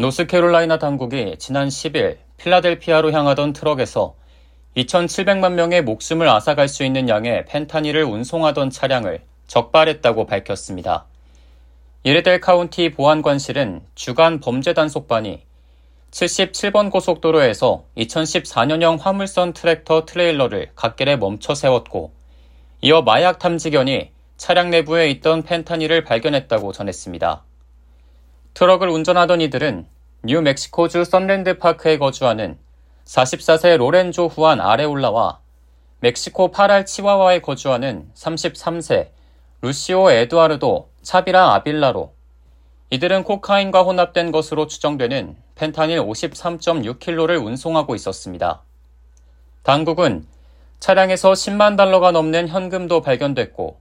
노스캐롤라이나 당국이 지난 10일 필라델피아로 향하던 트럭에서 2,700만 명의 목숨을 앗아갈 수 있는 양의 펜타닐을 운송하던 차량을 적발했다고 밝혔습니다. 이레델 카운티 보안관실은 주간 범죄 단속반이 77번 고속도로에서 2014년형 화물선 트랙터 트레일러를 갓길에 멈춰 세웠고 이어 마약 탐지견이 차량 내부에 있던 펜타닐을 발견했다고 전했습니다. 트럭을 운전하던 이들은 뉴멕시코주 썬랜드 파크에 거주하는 44세 로렌조 후안 아레 올라와 멕시코 파랄 치와와에 거주하는 33세 루시오 에두아르도 차비라 아빌라로 이들은 코카인과 혼합된 것으로 추정되는 펜타닐 53.6kg를 운송하고 있었습니다. 당국은 차량에서 10만 달러가 넘는 현금도 발견됐고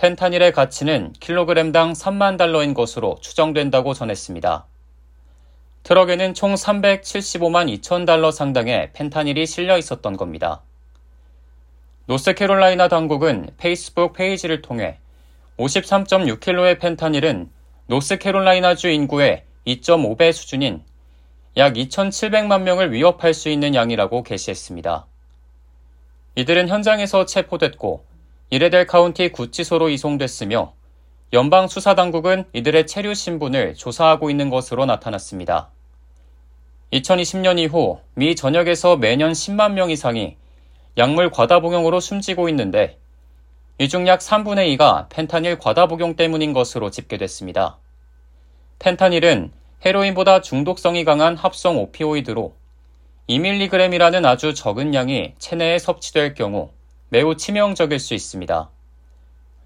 펜타닐의 가치는 킬로그램당 3만 달러인 것으로 추정된다고 전했습니다. 트럭에는 총 375만 2천 달러 상당의 펜타닐이 실려 있었던 겁니다. 노스캐롤라이나 당국은 페이스북 페이지를 통해 53.6kg의 펜타닐은 노스캐롤라이나주 인구의 2.5배 수준인 약 2,700만 명을 위협할 수 있는 양이라고 게시했습니다. 이들은 현장에서 체포됐고 이레델 카운티 구치소로 이송됐으며 연방 수사당국은 이들의 체류 신분을 조사하고 있는 것으로 나타났습니다. 2020년 이후 미 전역에서 매년 10만 명 이상이 약물 과다 복용으로 숨지고 있는데 이 중 약 3분의 2가 펜타닐 과다 복용 때문인 것으로 집계됐습니다. 펜타닐은 헤로인보다 중독성이 강한 합성 오피오이드로 2mg이라는 아주 적은 양이 체내에 섭취될 경우 매우 치명적일 수 있습니다.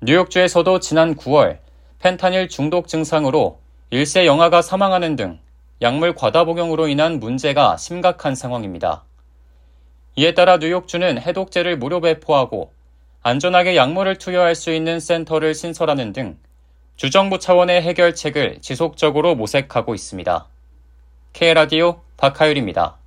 뉴욕주에서도 지난 9월 펜타닐 중독 증상으로 1세 영아가 사망하는 등 약물 과다 복용으로 인한 문제가 심각한 상황입니다. 이에 따라 뉴욕주는 해독제를 무료 배포하고 안전하게 약물을 투여할 수 있는 센터를 신설하는 등 주정부 차원의 해결책을 지속적으로 모색하고 있습니다. K라디오 박하율입니다.